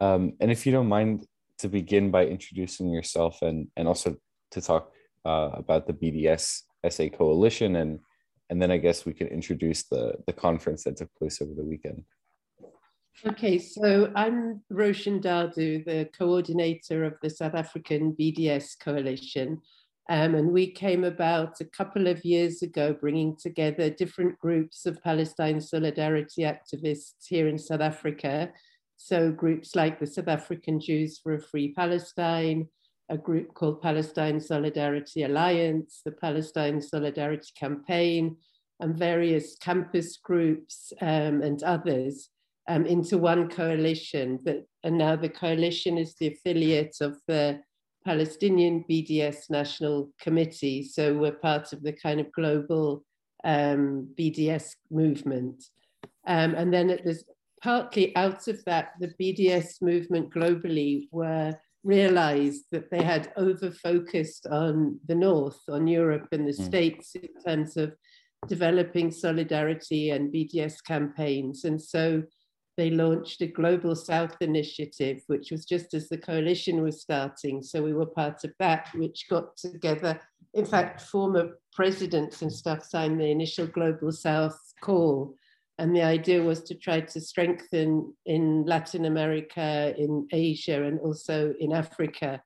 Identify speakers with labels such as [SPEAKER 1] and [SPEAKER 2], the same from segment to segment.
[SPEAKER 1] Um, and if you don't mind to begin by introducing yourself and, and also to talk uh, about the BDS SA Coalition and and then I guess we can introduce the, the conference that took place over the weekend.
[SPEAKER 2] Okay, so I'm Roshan Dadoo, the coordinator of the South African BDS Coalition. Um, and we came about a couple of years ago, bringing together different groups of Palestine solidarity activists here in South Africa. So, groups like the South African Jews for a Free Palestine, a group called Palestine Solidarity Alliance, the Palestine Solidarity Campaign, and various campus groups um, and others um, into one coalition. But, and now the coalition is the affiliate of the Palestinian BDS National Committee. So we're part of the kind of global um, BDS movement. Um, and then there's partly out of that, the BDS movement globally were realized that they had over focused on the North, on Europe and the mm. States in terms of developing solidarity and BDS campaigns. And so they launched a Global South initiative, which was just as the coalition was starting. So we were part of that, which got together. In fact, former presidents and stuff signed the initial Global South call. And the idea was to try to strengthen in Latin America, in Asia, and also in Africa,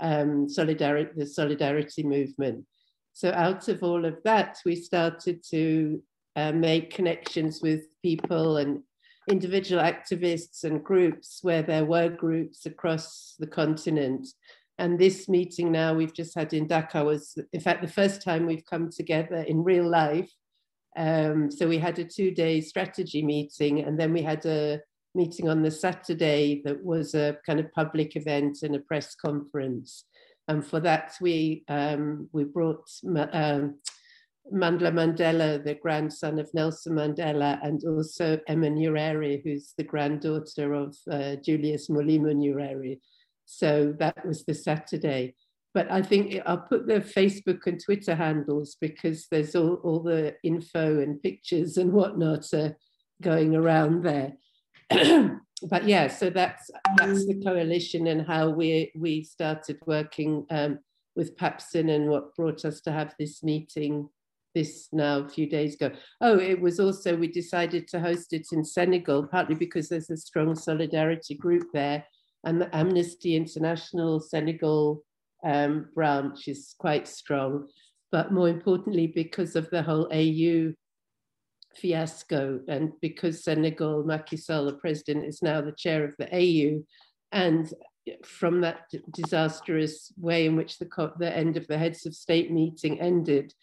[SPEAKER 2] um, solidarity, the solidarity movement. So out of all of that, we started to uh, make connections with people and individual activists and groups where there were groups across the continent. And this meeting now we've just had in Dakar was, in fact, the first time we've come together in real life um, so we had a two day strategy meeting, and then we had a meeting on the Saturday that was a kind of public event and a press conference. And for that, we, um, we brought um, Mandela, the grandson of Nelson Mandela, and also Emma Nyerere, who's the granddaughter of uh, Julius Malema Nyerere. So that was the Saturday but I think I'll put the Facebook and Twitter handles because there's all, all the info and pictures and whatnot uh, going around there. but yeah, so that's that's the coalition and how we we started working um, with PAPSN and what brought us to have this meeting this now a few days ago. Oh, it was also we decided to host it in Senegal, partly because there's a strong solidarity group there, and the Amnesty International Senegal um, branch is quite strong, but more importantly, because of the whole AU fiasco and because Senegal, Macky Sall, the president, is now the chair of the AU, and from that disastrous way in which the, the end of the heads of state meeting ended,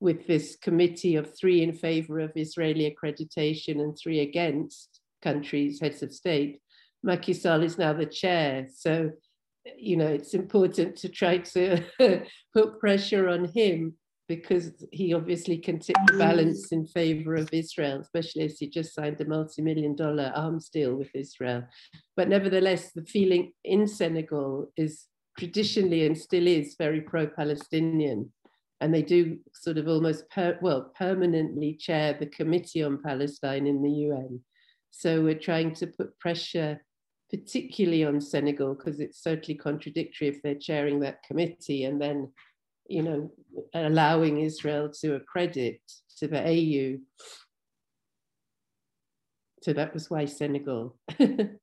[SPEAKER 2] with this committee of three in favor of Israeli accreditation and three against countries, heads of state, Macky Sall is now the chair. So you know, it's important to try to put pressure on him because he obviously can tip the mm. balance in favor of Israel, especially as he just signed a multi-million dollar arms deal with Israel. But nevertheless, the feeling in Senegal is traditionally and still is very pro-Palestinian. And they do sort of almost, per, well, permanently chair the Committee on Palestine in the UN. So we're trying to put pressure particularly on Senegal, because it's certainly contradictory if they're chairing that committee and then, you know, allowing Israel to accredit to the AU. So that was why Senegal.
[SPEAKER 1] and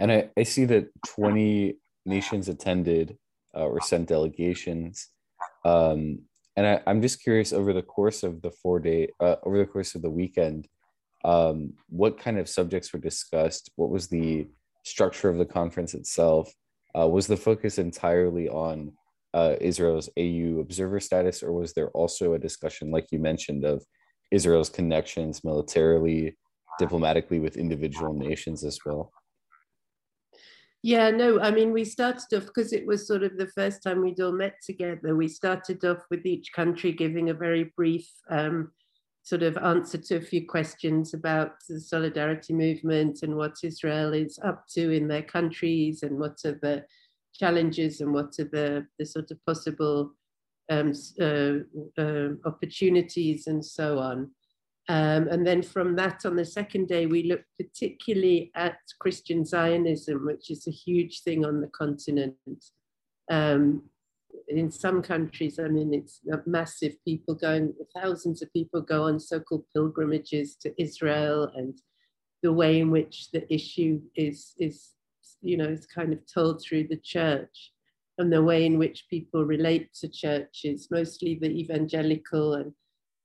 [SPEAKER 1] I, I see that 20 nations attended uh, or sent delegations. Um, and I, I'm just curious over the course of the four day, uh, over the course of the weekend, um, what kind of subjects were discussed? What was the structure of the conference itself? Uh, was the focus entirely on uh, Israel's AU observer status, or was there also a discussion, like you mentioned, of Israel's connections militarily, diplomatically with individual nations as well?
[SPEAKER 2] Yeah, no, I mean, we started off because it was sort of the first time we'd all met together. We started off with each country giving a very brief um, sort of answer to a few questions about the solidarity movement and what Israel is up to in their countries and what are the challenges and what are the, the sort of possible um, uh, uh, opportunities and so on. Um, and then from that, on the second day, we looked particularly at Christian Zionism, which is a huge thing on the continent. Um, in some countries, I mean, it's massive. People going, thousands of people go on so-called pilgrimages to Israel, and the way in which the issue is is you know is kind of told through the church, and the way in which people relate to churches, mostly the evangelical and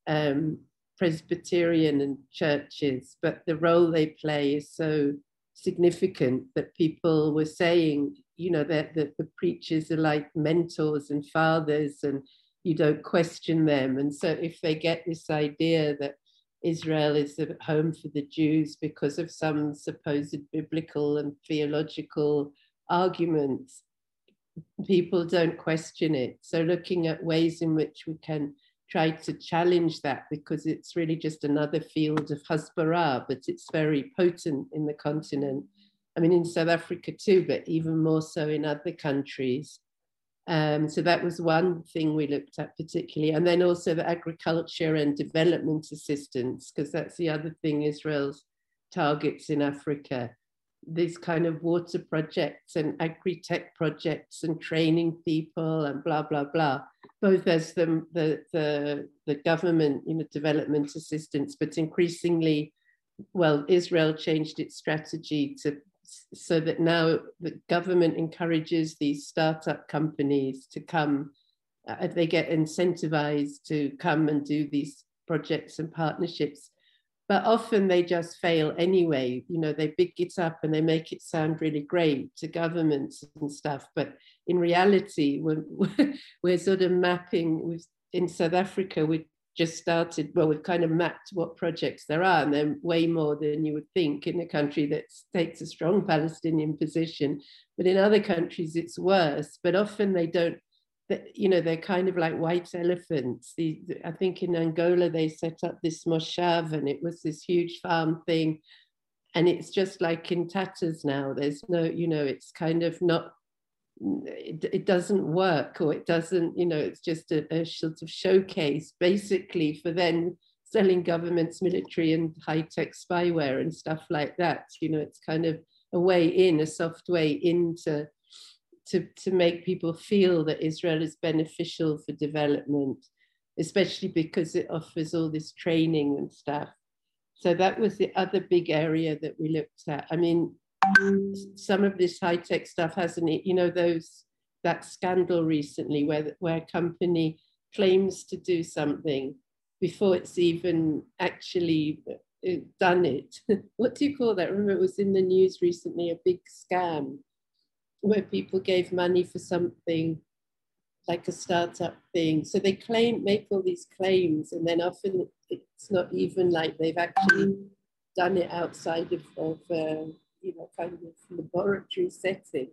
[SPEAKER 2] um, Presbyterian and churches, but the role they play is so significant that people were saying, you know, that, that the preachers are like mentors and fathers and you don't question them. And so if they get this idea that Israel is the home for the Jews because of some supposed biblical and theological arguments, people don't question it. So looking at ways in which we can try to challenge that because it's really just another field of hasbara, but it's very potent in the continent. I mean, in South Africa too, but even more so in other countries. Um, so that was one thing we looked at particularly. And then also the agriculture and development assistance, because that's the other thing Israel's targets in Africa these kind of water projects and agri-tech projects and training people and blah blah blah both as the the the, the government you know development assistance but increasingly well israel changed its strategy to so that now the government encourages these startup companies to come uh, they get incentivized to come and do these projects and partnerships but often they just fail anyway. You know, they big it up and they make it sound really great to governments and stuff. But in reality, we're, we're sort of mapping in South Africa, we just started, well, we've kind of mapped what projects there are, and they're way more than you would think in a country that takes a strong Palestinian position. But in other countries, it's worse. But often they don't you know, they're kind of like white elephants. I think in Angola they set up this moshav and it was this huge farm thing. And it's just like in tatters now. There's no, you know, it's kind of not, it, it doesn't work or it doesn't, you know, it's just a, a sort of showcase basically for then selling governments military and high-tech spyware and stuff like that. You know, it's kind of a way in, a soft way into to, to make people feel that Israel is beneficial for development, especially because it offers all this training and stuff. So that was the other big area that we looked at. I mean, some of this high tech stuff hasn't it? You know, those that scandal recently where where a company claims to do something before it's even actually uh, done it. what do you call that? Remember, it was in the news recently, a big scam where people gave money for something like a startup thing. So they claim, make all these claims, and then often it's not even like they've actually done it outside of, of uh, you know, kind of laboratory setting,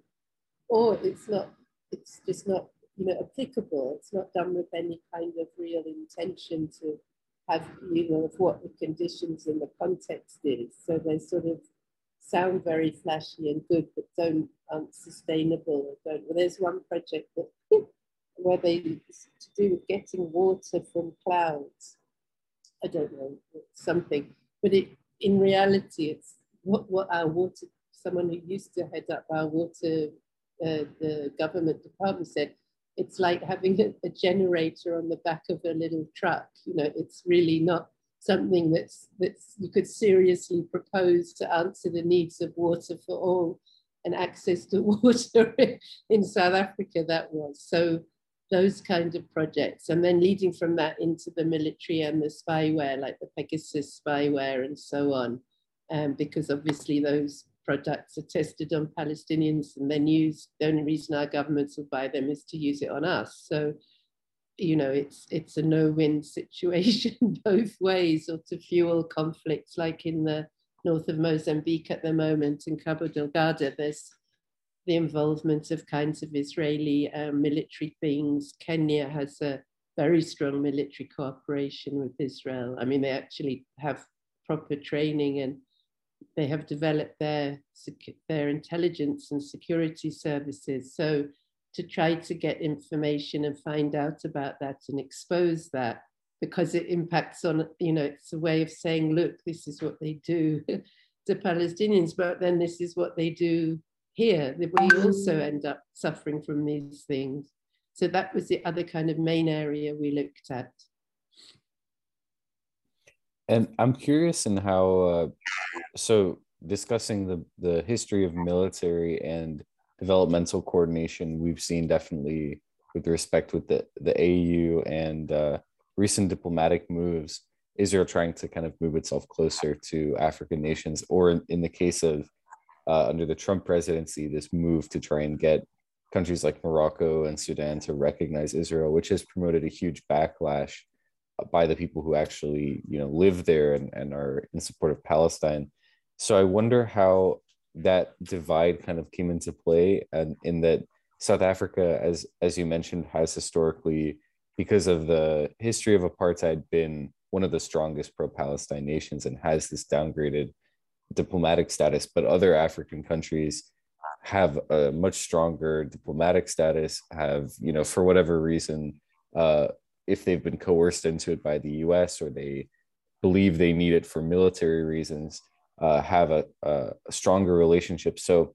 [SPEAKER 2] or it's not, it's just not, you know, applicable. It's not done with any kind of real intention to have, you know, of what the conditions and the context is. So they sort of sound very flashy and good, but don't aren't sustainable. Don't. Well, there's one project that where they to do with getting water from clouds. I don't know something, but it in reality it's what what our water. Someone who used to head up our water, uh, the government department said it's like having a, a generator on the back of a little truck. You know, it's really not something that's, that's you could seriously propose to answer the needs of water for all and access to water in South Africa that was. So those kind of projects and then leading from that into the military and the spyware like the Pegasus spyware and so on um, because obviously those products are tested on Palestinians and then used. The only reason our governments will buy them is to use it on us. So you know, it's it's a no-win situation both ways, or to fuel conflicts like in the north of Mozambique at the moment in Cabo Delgado. There's the involvement of kinds of Israeli um, military things. Kenya has a very strong military cooperation with Israel. I mean, they actually have proper training and they have developed their their intelligence and security services. So to try to get information and find out about that and expose that because it impacts on, you know, it's a way of saying, look, this is what they do to Palestinians, but then this is what they do here. We also end up suffering from these things. So that was the other kind of main area we looked at.
[SPEAKER 1] And I'm curious in how, uh, so discussing the, the history of military and developmental coordination, we've seen definitely with respect with the, the AU and uh, recent diplomatic moves, Israel trying to kind of move itself closer to African nations, or in, in the case of uh, under the Trump presidency, this move to try and get countries like Morocco and Sudan to recognize Israel, which has promoted a huge backlash by the people who actually you know live there and, and are in support of Palestine. So I wonder how that divide kind of came into play and in that South Africa, as as you mentioned, has historically, because of the history of apartheid, been one of the strongest pro-Palestine nations and has this downgraded diplomatic status. But other African countries have a much stronger diplomatic status, have, you know, for whatever reason, uh, if they've been coerced into it by the US or they believe they need it for military reasons, uh, have a, a, stronger relationship. So,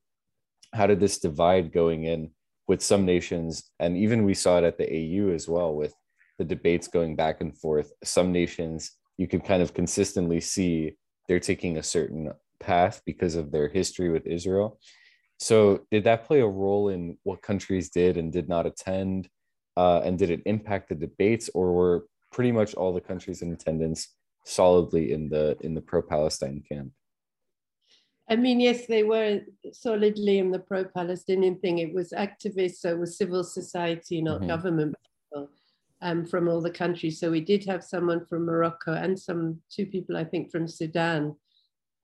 [SPEAKER 1] how did this divide going in with some nations? And even we saw it at the AU as well with the debates going back and forth. Some nations you could kind of consistently see they're taking a certain path because of their history with Israel. So, did that play a role in what countries did and did not attend? uh, and did it impact the debates or were pretty much all the countries in attendance solidly in the in the pro-palestine camp
[SPEAKER 2] i mean yes they were solidly in the pro-palestinian thing it was activists so it was civil society not mm-hmm. government people, um, from all the countries so we did have someone from morocco and some two people i think from sudan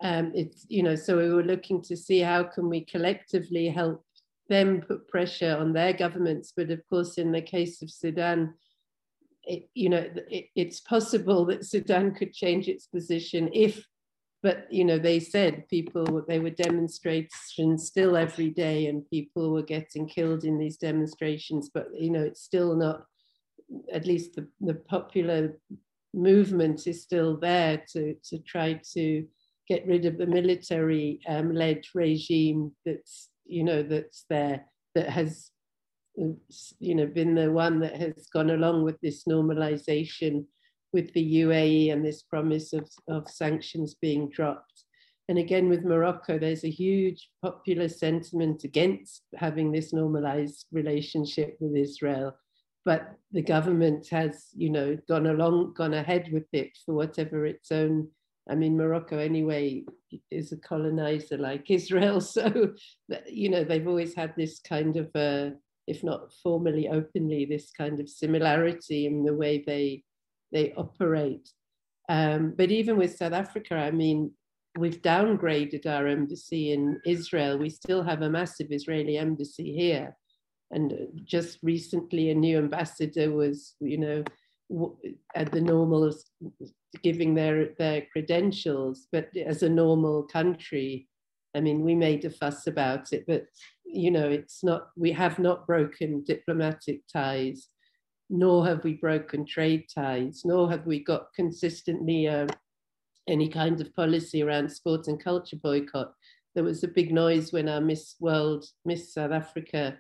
[SPEAKER 2] um, it's you know so we were looking to see how can we collectively help them put pressure on their governments. But of course, in the case of Sudan, it, you know, it, it's possible that Sudan could change its position if, but you know, they said people they were demonstrations still every day, and people were getting killed in these demonstrations. But you know, it's still not. At least the, the popular movement is still there to to try to get rid of the military um, led regime that's you know, that's there, that has, you know, been the one that has gone along with this normalization with the UAE and this promise of, of sanctions being dropped. And again, with Morocco, there's a huge popular sentiment against having this normalized relationship with Israel. But the government has, you know, gone along, gone ahead with it for whatever its own I mean, Morocco anyway is a colonizer like Israel, so you know they've always had this kind of, uh, if not formally, openly, this kind of similarity in the way they they operate. Um, but even with South Africa, I mean, we've downgraded our embassy in Israel. We still have a massive Israeli embassy here, and just recently, a new ambassador was, you know, at the normal giving their their credentials but as a normal country i mean we made a fuss about it but you know it's not we have not broken diplomatic ties nor have we broken trade ties nor have we got consistently uh, any kind of policy around sports and culture boycott there was a big noise when our miss world miss south africa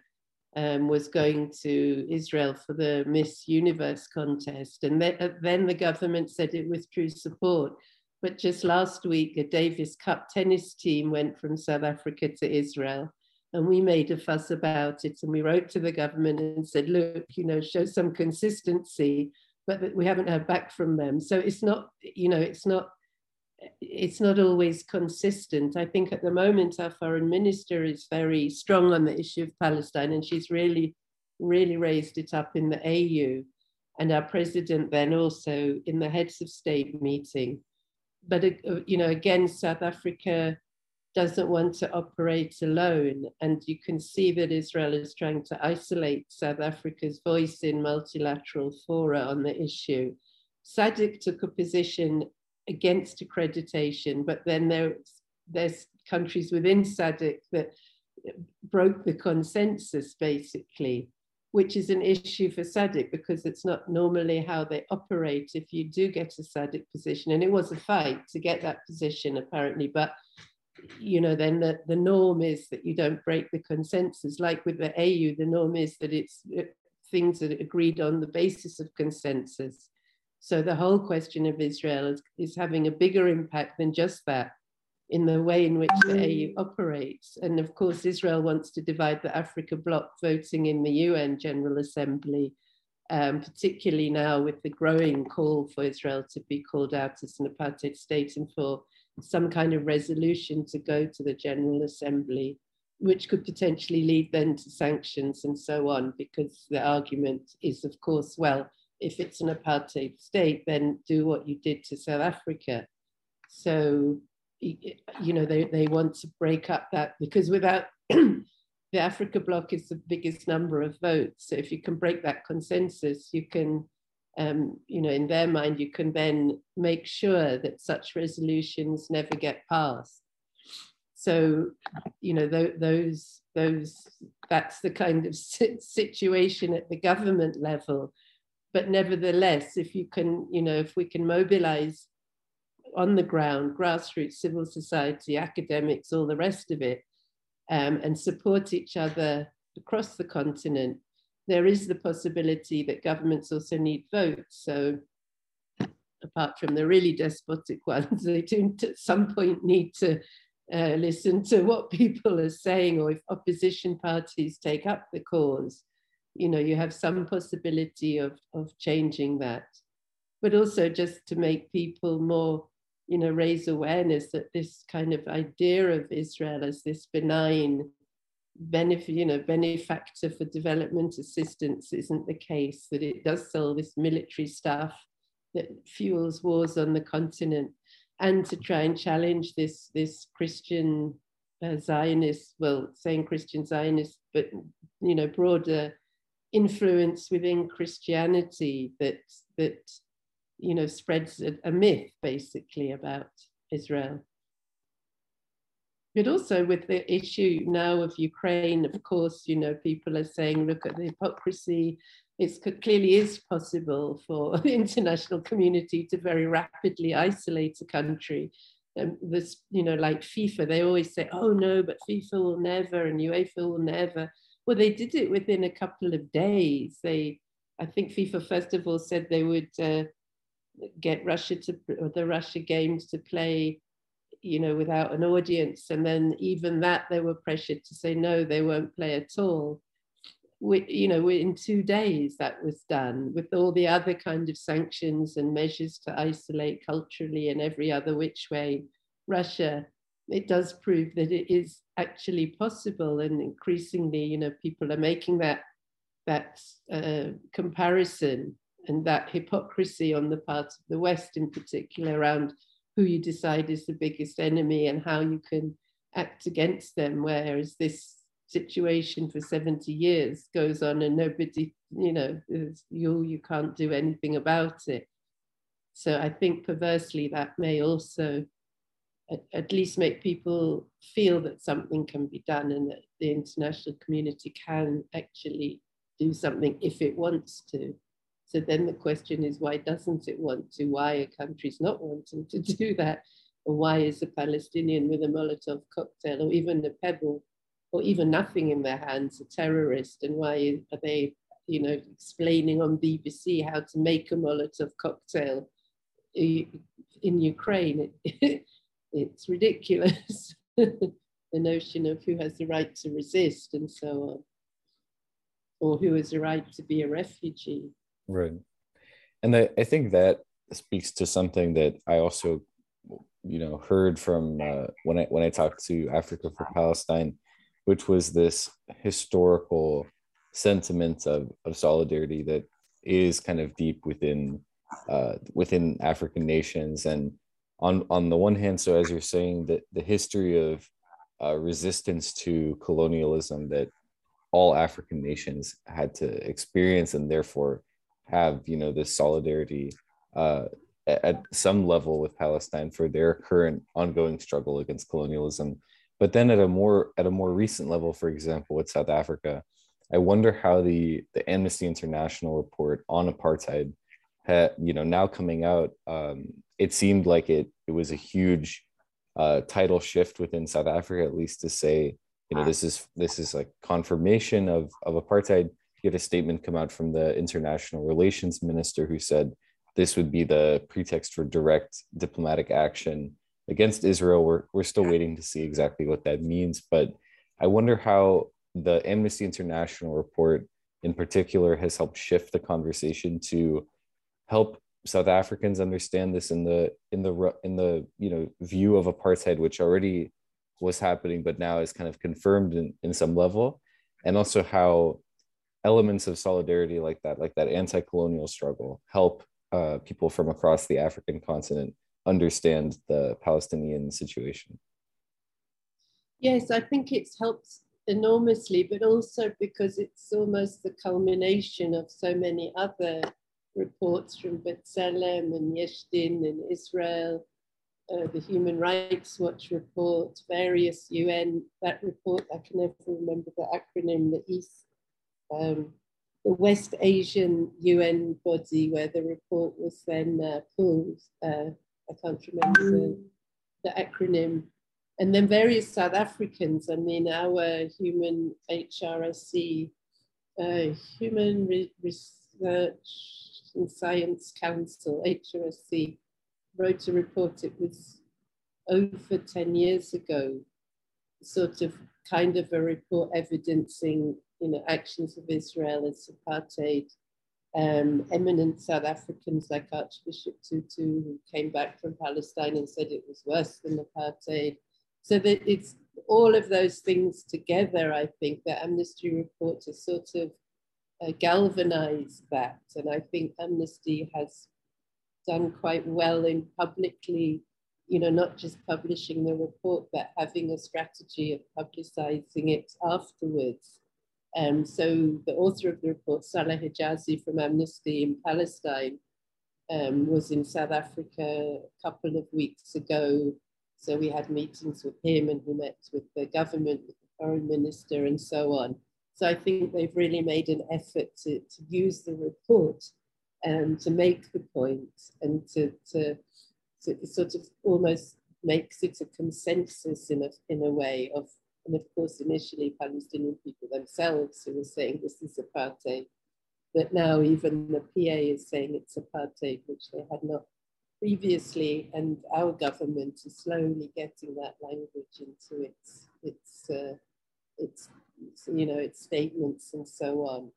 [SPEAKER 2] um, was going to Israel for the Miss Universe contest. And then, uh, then the government said it withdrew support. But just last week, a Davis Cup tennis team went from South Africa to Israel. And we made a fuss about it. And we wrote to the government and said, look, you know, show some consistency. But we haven't heard back from them. So it's not, you know, it's not it's not always consistent. I think at the moment our foreign minister is very strong on the issue of Palestine, and she's really, really raised it up in the AU, and our president then also in the heads of state meeting. But uh, you know, again, South Africa doesn't want to operate alone, and you can see that Israel is trying to isolate South Africa's voice in multilateral fora on the issue. SADC took a position against accreditation, but then there's, there's countries within SADC that broke the consensus basically. which is an issue for SADC because it's not normally how they operate if you do get a SADC position. And it was a fight to get that position, apparently. But, you know, then the, the norm is that you don't break the consensus. Like with the AU, the norm is that it's things that are agreed on the basis of consensus. So the whole question of Israel is, is having a bigger impact than just that in the way in which the AU operates. And of course, Israel wants to divide the Africa bloc voting in the UN General Assembly, um, particularly now with the growing call for Israel to be called out as an apartheid state and for some kind of resolution to go to the General Assembly, which could potentially lead then to sanctions and so on, because the argument is, of course, well, if it's an apartheid state, then do what you did to South Africa. So you know, they, they want to break up that because without the Africa bloc is the biggest number of votes. So if you can break that consensus, you can, um, you know, in their mind, you can then make sure that such resolutions never get passed. So, you know, th- those, those, that's the kind of situation at the government level. But nevertheless, if you can, you know, if we can mobilize on the ground, grassroots, civil society, academics, all the rest of it, um, and support each other across the continent, there is the possibility that governments also need votes. So apart from the really despotic ones, they do at some point need to uh, listen to what people are saying, or if opposition parties take up the cause, you know, you have some possibility of, of changing that. But also just to make people more you know, raise awareness that this kind of idea of Israel as this benign benefit, you know, benefactor for development assistance isn't the case, that it does sell this military stuff that fuels wars on the continent, and to try and challenge this, this Christian uh, Zionist, well, saying Christian Zionist, but, you know, broader influence within Christianity that, that you know, spreads a, a myth basically about Israel. But also with the issue now of Ukraine, of course, you know, people are saying, look at the hypocrisy. It clearly is possible for the international community to very rapidly isolate a country. Um, this, you know, like FIFA, they always say, oh no, but FIFA will never and UEFA will never. Well, they did it within a couple of days. They, I think FIFA first of all said they would uh, get Russia to the Russia games to play, you know, without an audience, and then even that they were pressured to say no, they won't play at all. We, you know, in two days that was done with all the other kind of sanctions and measures to isolate culturally and every other which way Russia. It does prove that it is actually possible, and increasingly, you know, people are making that that uh, comparison and that hypocrisy on the part of the West, in particular, around who you decide is the biggest enemy and how you can act against them. Whereas this situation for 70 years goes on and nobody, you know, you, you can't do anything about it. So I think perversely that may also at, at least make people feel that something can be done and that the international community can actually do something if it wants to. So then the question is, why doesn't it want to? Why are countries not wanting to do that? And why is a Palestinian with a Molotov cocktail or even a pebble or even nothing in their hands a terrorist? And why are they, you know, explaining on BBC how to make a Molotov cocktail in Ukraine? It, it's ridiculous. the notion of who has the right to resist and so on, or who has the right to be a refugee.
[SPEAKER 1] Right. And I, I think that speaks to something that I also, you know, heard from uh, when I when I talked to Africa for Palestine, which was this historical sentiment of, of solidarity that is kind of deep within uh, within African nations. And on on the one hand, so as you're saying, that the history of uh, resistance to colonialism that all African nations had to experience, and therefore have you know this solidarity uh, at some level with Palestine for their current ongoing struggle against colonialism. But then at a more at a more recent level, for example, with South Africa, I wonder how the the Amnesty International report on apartheid you know, now coming out, um, it seemed like it it was a huge uh, title shift within South Africa, at least to say, you know, this is this is like confirmation of of apartheid. You had a statement come out from the international relations minister who said this would be the pretext for direct diplomatic action against Israel. We're we're still waiting to see exactly what that means, but I wonder how the Amnesty International report in particular has helped shift the conversation to help South Africans understand this in the in the in the you know view of apartheid, which already was happening, but now is kind of confirmed in, in some level, and also how elements of solidarity like that, like that anti-colonial struggle, help uh, people from across the African continent understand the Palestinian situation.
[SPEAKER 2] Yes, I think it's helped enormously, but also because it's almost the culmination of so many other reports from B'Tselem and Yesh Din in Israel, uh, the Human Rights Watch report, various UN, that report, I can never remember the acronym, the East, um, the West Asian UN body where the report was then uh, pulled. Uh, I can't remember the, the acronym and then various South Africans. I mean, our human HRSC, uh, Human Re Research and Science Council, HRSC, wrote a report. It was over 10 years ago, sort of kind of a report evidencing, you know, actions of Israel as apartheid. Um, eminent South Africans like Archbishop Tutu, who came back from Palestine and said it was worse than apartheid so that it's all of those things together, I think the Amnesty report has sort of uh, galvanized that. And I think Amnesty has done quite well in publicly, you know, not just publishing the report, but having a strategy of publicizing it afterwards. Um, so the author of the report, Saleh Higazi from Amnesty in Palestine, um, was in South Africa a couple of weeks ago so we had meetings with him and he met with the government, with the foreign minister and so on. So I think they've really made an effort to, to use the report and um, to make the point and to, to, to sort of almost makes it a consensus in a, in a way of, and of course initially Palestinian people themselves who were saying this is apartheid, but now even the PA is saying it's apartheid, which they had not previously, and our government is slowly getting that language into its its uh, its you know its statements and so on.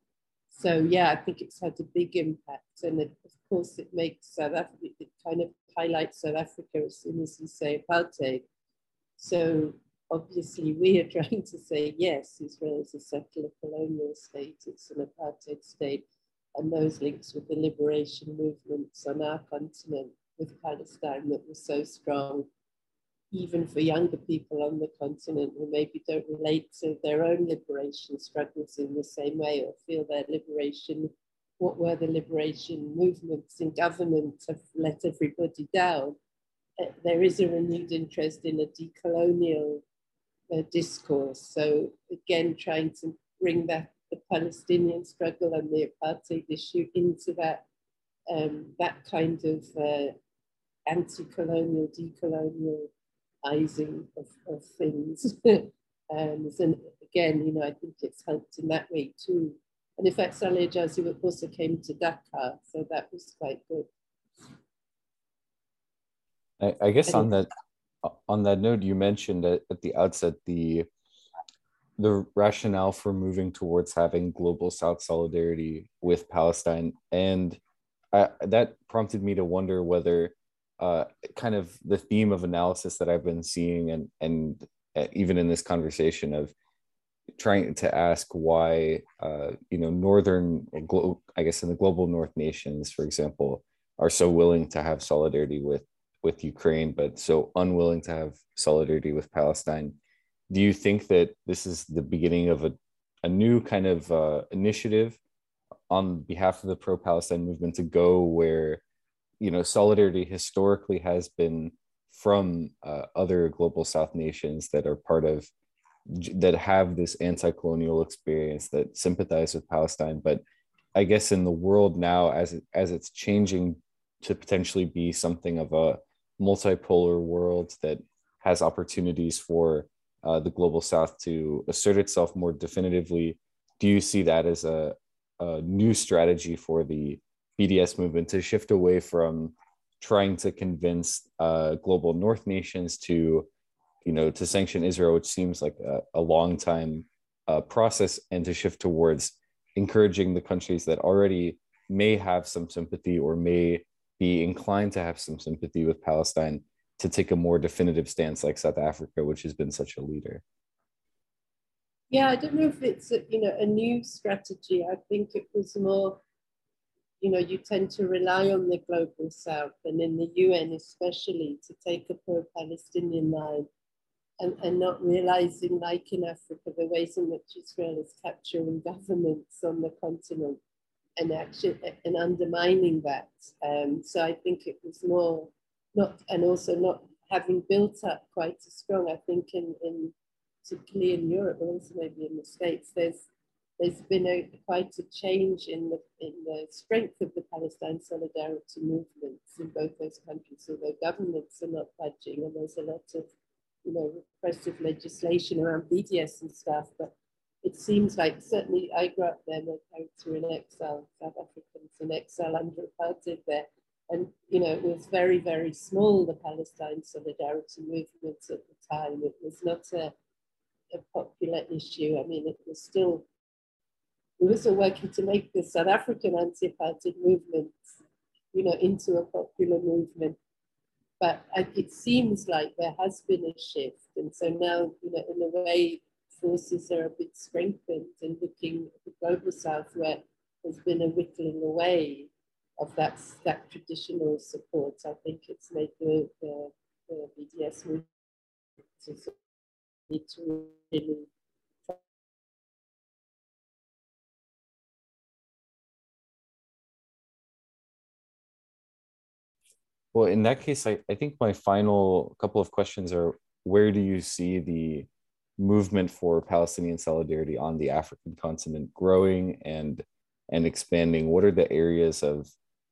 [SPEAKER 2] So yeah, I think it's had a big impact, and it, of course it makes South Africa. It kind of highlights South Africa as soon as you say apartheid. So obviously we are trying to say yes, Israel is a settler colonial state. It's an apartheid state, and those links with the liberation movements on our continent with Palestine that were so strong, even for younger people on the continent who maybe don't relate to their own liberation struggles in the same way or feel their liberation, what were the liberation movements in government have let everybody down. Uh, there is a renewed interest in a decolonial uh, discourse. So again, trying to bring that the Palestinian struggle and the apartheid issue into that um, that kind of uh, anti-colonial, decolonializing of, of things. um, and again, you know, I think it's helped in that way too. And in fact, Saleh Higazi also came to Dakar, so that was quite good.
[SPEAKER 1] I, I guess on that on that note, you mentioned at, at the outset the the rationale for moving towards having global South solidarity with Palestine, and I, that prompted me to wonder whether uh, kind of the theme of analysis that I've been seeing, and and uh, even in this conversation of trying to ask why uh, you know northern, I guess in the global North nations, for example, are so willing to have solidarity with with Ukraine, but so unwilling to have solidarity with Palestine. Do you think that this is the beginning of a, a new kind of uh, initiative on behalf of the pro Palestine movement to go where you know solidarity historically has been from uh, other global south nations that are part of that have this anti-colonial experience that sympathize with Palestine, but I guess in the world now, as it, as it's changing to potentially be something of a multipolar world that has opportunities for uh, the global South to assert itself more definitively, do you see that as a, a new strategy for the BDS movement to shift away from trying to convince uh, global North nations to, you know, to sanction Israel, which seems like a, a long time uh, process, and to shift towards encouraging the countries that already may have some sympathy or may be inclined to have some sympathy with Palestine to take a more definitive stance like South Africa, which has been such a leader.
[SPEAKER 2] Yeah, I don't know if it's a, you know a new strategy. I think it was more, you know, you tend to rely on the global South and in the UN especially to take a pro-Palestinian line and, and not realizing, like in Africa, the ways in which Israel is capturing governments on the continent and actually and undermining that. Um, so I think it was more not, and also not having built up quite as strong. I think in, in particularly in Europe, but also maybe in the States, there's there's been a, quite a change in the in the strength of the Palestine solidarity movements in both those countries. Their governments are not budging, and there's a lot of you know, repressive legislation around BDS and stuff, but it seems like certainly I grew up there, my parents were in exile, South Africans in exile under apartheid there. And, you know, it was very, very small, the Palestine solidarity movement at the time. It was not a, a popular issue. I mean, it was still, we were still working to make the South African anti-apartheid movement, you know, into a popular movement but it seems like there has been a shift. And so now, you know, in a way, forces are a bit strengthened and looking at the global south where there's been a whittling away of that, that traditional support. I think it's made the, the, the BDS movement to need to really
[SPEAKER 1] Well, in that case, I, I think my final couple of questions are where do you see the movement for Palestinian solidarity on the African continent growing and and expanding? What are the areas of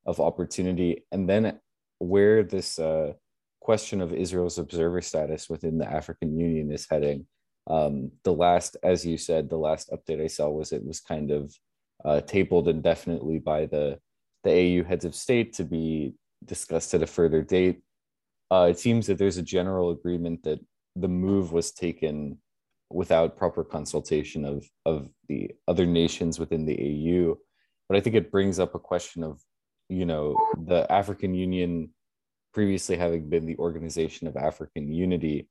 [SPEAKER 1] of opportunity? And then where this uh, question of Israel's observer status within the African Union is heading. Um, the last, as you said, the last update I saw was it was kind of uh, tabled indefinitely by the the AU heads of state to be discussed at a further date. Uh, it seems that there's a general agreement that the move was taken without proper consultation of, of the other nations within the AU. But I think it brings up a question of, you know, the African Union previously having been the Organization of African Unity,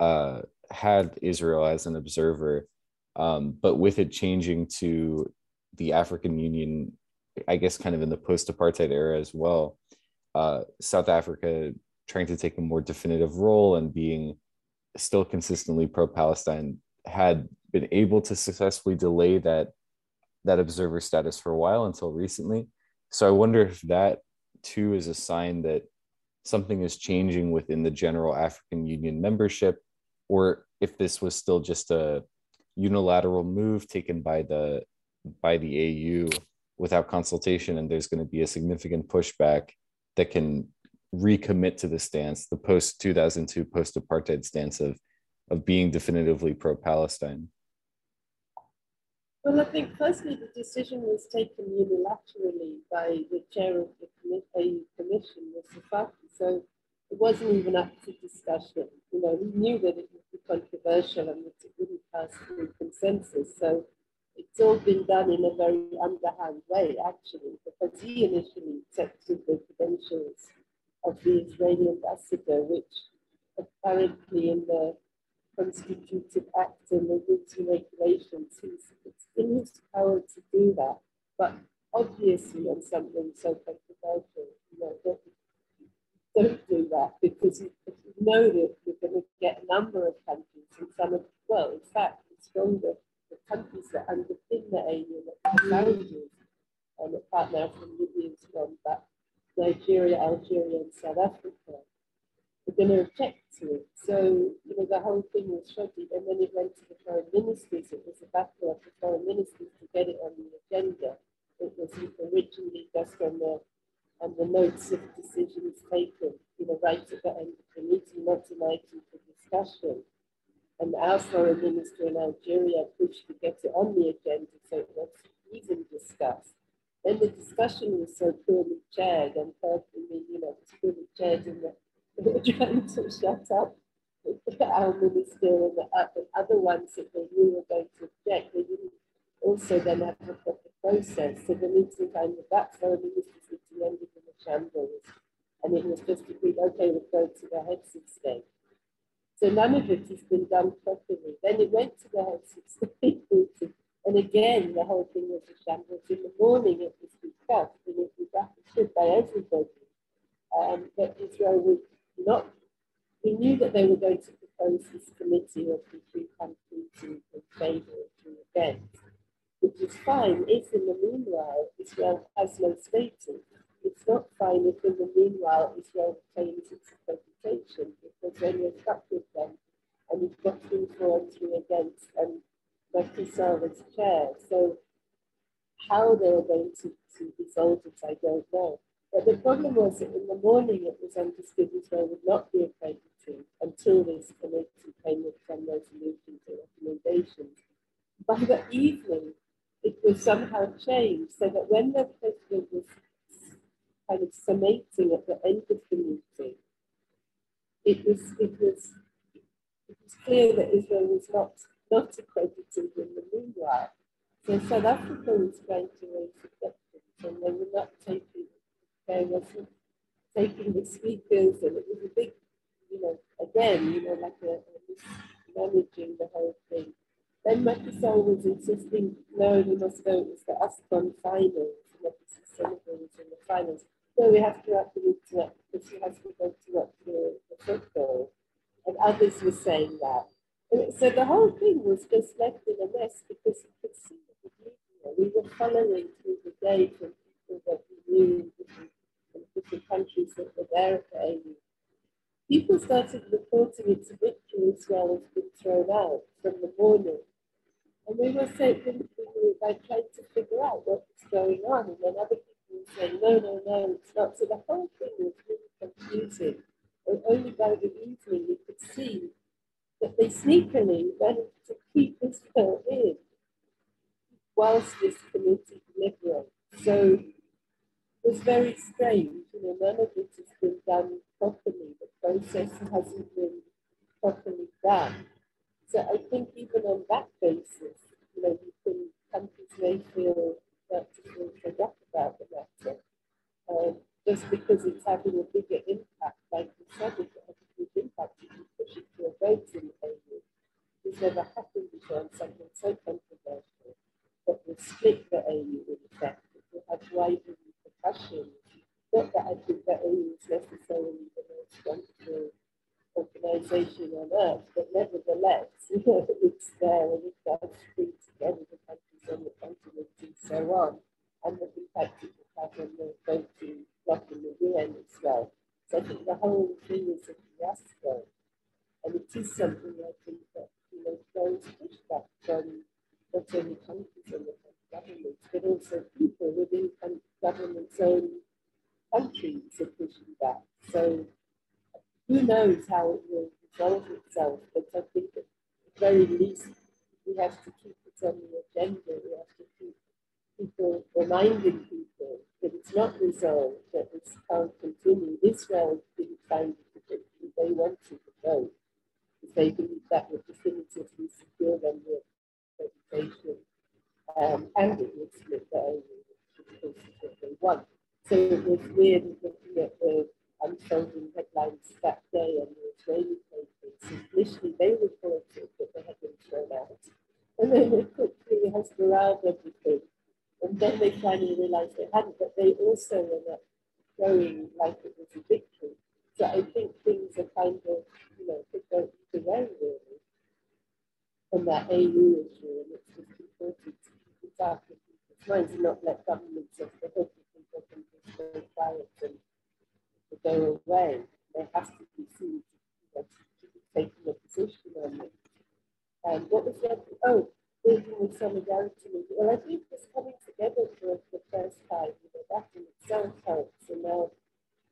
[SPEAKER 1] uh, had Israel as an observer, um, but with it changing to the African Union, I guess, kind of in the post apartheid era as well, uh, South Africa trying to take a more definitive role and being still consistently pro-Palestine had been able to successfully delay that that observer status for a while until recently. So I wonder if that too is a sign that something is changing within the general African Union membership, or if this was still just a unilateral move taken by the by the AU without consultation, and there's going to be a significant pushback that can recommit to the stance, the post 2002 post apartheid stance of, of being definitively pro Palestine?
[SPEAKER 2] Well, I think firstly the decision was taken unilaterally by the chair of the commission, commission Mr. Faki. So it wasn't even up to discussion. You know, he knew that it would be controversial and that it wouldn't pass through consensus. So it's all been done in a very underhand way, actually, because he initially accepted the credentials of the Israeli ambassador, which apparently in the constitutive act and the rules and regulations, he's, it's in his power to do that. But obviously, on something so controversial, you know, don't, don't do that because you, you know that you're going to get a number of countries and some of, well, in fact, the stronger the countries that underpin the AU that the founders and apart now from Libya from but Nigeria, Algeria, and South Africa were going to object to it. So, you know, the whole thing was shoddy. And then it went to the foreign ministers, it was a battle of the foreign ministers to get it on the agenda. It was originally just on the on the notes of decisions taken, you know, right at the end of the meeting, not an item for discussion. And our foreign minister in Algeria pushed to get it on the agenda so it was even discussed. Then the discussion was so poorly chaired and personally, you know, it was poorly chaired and they were trying to shut up our minister and the, uh, the other ones that they knew were going to object. They didn't also then have a proper process. So the meeting kind of that foreign minister's meeting ended in a shambles. And it was just agreed, okay, we'll go to the heads of state. So none of it has been done properly. Then it went to the heads of state meeting. And again, the whole thing was a shambles. In the morning, it was discussed and it was understood by everybody um, that Israel would not, we knew that they were going to propose this committee of the three countries in, in favour of the event, which is fine if in the meanwhile Israel has no status. It's not fine if in the meanwhile Israel claims its accreditation because then you're stuck with them and you've got for and three against and Macky Sall as chair. So how they were going to, to resolve it, I don't know. But the problem was that in the morning it was understood Israel would not be accredited until this committee came with some resolutions or recommendations. By the evening, it was somehow changed so that when the president was kind of summating at the end of the meeting, it was it was it was clear that Israel was not not accredited in the meanwhile. So South Africa was going to raise objections and they were not taking they wasn't taking the speakers and it was a big, you know, again, you know, like a, a managing the whole thing. Then Macky was insisting, no, we must go, it's the AFCON finals, and obviously Senegal was in the finals. No, we have to have the internet because he has to go to the, the football. And others were saying that. So the whole thing was just left in a mess because you could see the media. We were following through the day from people that we knew in different, countries that were there at the AU. People started reporting it's a victory Israel has being thrown out from the morning. And we were saying, I tried to figure out what was going on, and then other people were saying, no, no, no, it's not. So the whole thing was really confusing. And only by the evening we could see that they sneakily managed to keep Israel in whilst this committee deliberates. So it was very strange. You know, none of it has been done properly. The process hasn't been properly done. So I think even on that basis, you know, you can countries may feel that feel fed up about the matter. Um, just because it's having a bigger impact, like you said, it has a big impact it to a vote in AU. It's never happened before on something so controversial that will split the AU in effect. It will have wider repercussions. Not that I think the AU is necessarily the most wonderful organization on earth, but nevertheless, you know, it's there and it does bring together the countries on the continent and so on, and the impact it will have on the voting bloc in the UN as well. So I think the whole thing is a fiasco, and it is something I think that you know throws pushback from not only countries and the governments, but also people within government's own countries are pushing back. So who knows how it will resolve itself, but I think at the very least we have to keep it on the agenda. We have to keep people reminding people that it's not resolved, that this can't continue. Israel didn't find it particularly, they wanted to vote they believe that would definitively secure them the accreditation um, and it would split the AU, which is they want. So it was weird looking at the unfolding headlines that day on the Israeli papers. Initially, they reported that they had been thrown out. And then they quickly around everything. And then they finally realized they hadn't, but they also were not going like it was a victory. So I think things are kind of, you know, could go either way, really, on that AU issue. And it's just important to keep it and not let governments off the hook if people can just go quiet and go away. They have to be seen taking a position on it. And what was that? Oh, building with solidarity. Well, I think this coming together for the first time, you know, that in itself helps. And now,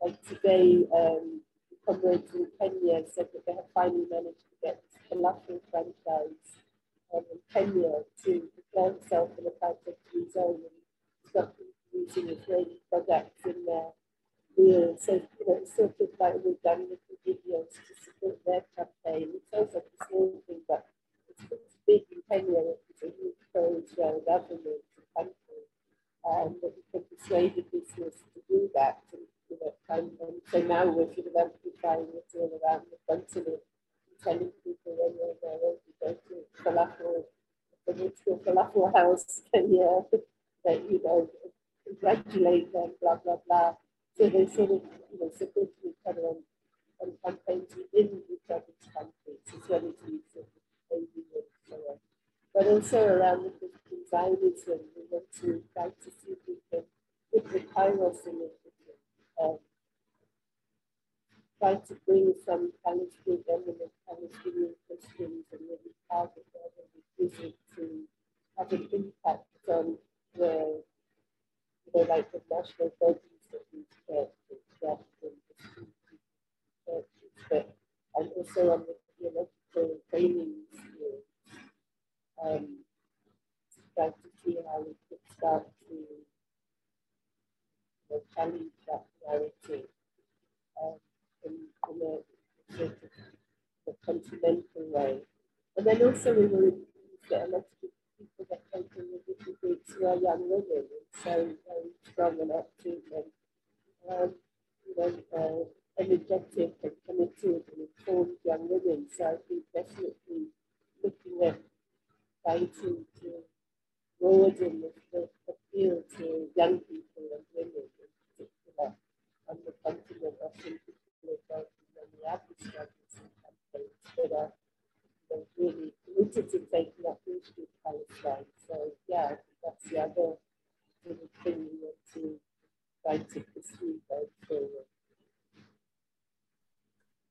[SPEAKER 2] like today, um, comrades in Kenya said that they have finally managed to get the falafel franchise um, in Kenya to declare itself in a free zone and stop using Israeli products in their meals. So, you know, it's sort of like we've done little videos to support their campaign. It sounds like a small thing, but it's big in Kenya, it's a huge pro-Israel government country, and that we can persuade the business to do that. And, you know, and, and so now we're sort of amplifying it all around the continent, telling people when you're there, you go to falafel, the Mutual Falafel House, Kenya, that, you know, congratulate them, blah, blah, blah. So they sort of, you know, support each other on, on campaigns within each other's countries, as well as we sort of but also around the Christian Zionism, we want to try to see if we can, with the Kairos initiative, um, try to bring some Palestinian eminent Palestinian Christians and really target them and visit to have an impact on the, you know, like the national bodies that these churches, churches, but, and also on the theological training um, try to see how we could start to you know, challenge that narrative um, in, in a sort of a continental way. And then also we were get a lot of people that came from the different groups who are young women and so very strong and active and um, you know, uh, energetic and committed and informed young women. So I think definitely looking at trying to, to broaden the, the appeal to young people and women in on the continent of particular in the average struggles and campaigns that are really committed to taking up issues with Palestine. So yeah, that's the other sort thing we want to try to pursue going forward.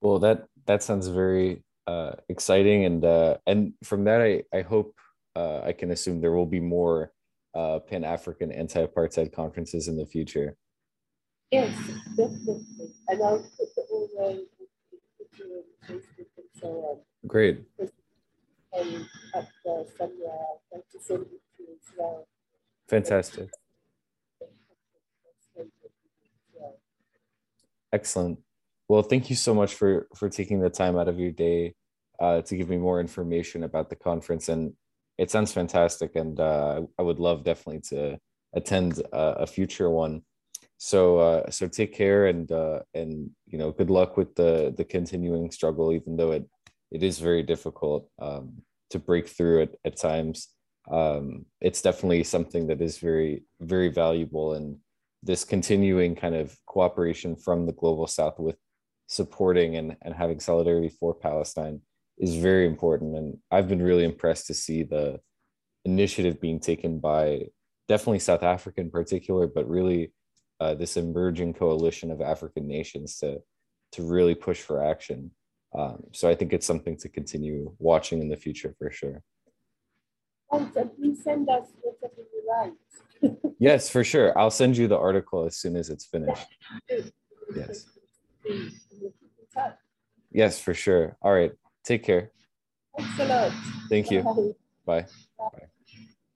[SPEAKER 1] Well, that that sounds very uh, exciting, and uh, and from that, I I hope uh, I can assume there will be more uh, Pan African anti apartheid conferences in the future.
[SPEAKER 2] Yes, definitely. And I'll put the all the Facebook and so on.
[SPEAKER 1] Great.
[SPEAKER 2] And at uh, somewhere, I'll to send it to as well.
[SPEAKER 1] Fantastic. Excellent. Well, thank you so much for for taking the time out of your day uh, to give me more information about the conference and it sounds fantastic, and uh, I would love definitely to attend a, a future one. So uh, so take care and uh, and you know good luck with the the continuing struggle, even though it it is very difficult um, to break through it at times. Um, it's definitely something that is very very valuable and this continuing kind of cooperation from the global south with supporting and, and having solidarity for palestine is very important. And I've been really impressed to see the initiative being taken by definitely South Africa in particular, but really uh, this emerging coalition of African nations to to really push for action. Um, so I think it's something to continue watching in the future for sure.
[SPEAKER 2] And please send us whatever you write.
[SPEAKER 1] yes, for sure. I'll send you the article as soon as it's finished. Yes. Yes, for sure. All right. Take care.
[SPEAKER 2] Thanks a lot.
[SPEAKER 1] Thank you. Bye. Bye. Bye.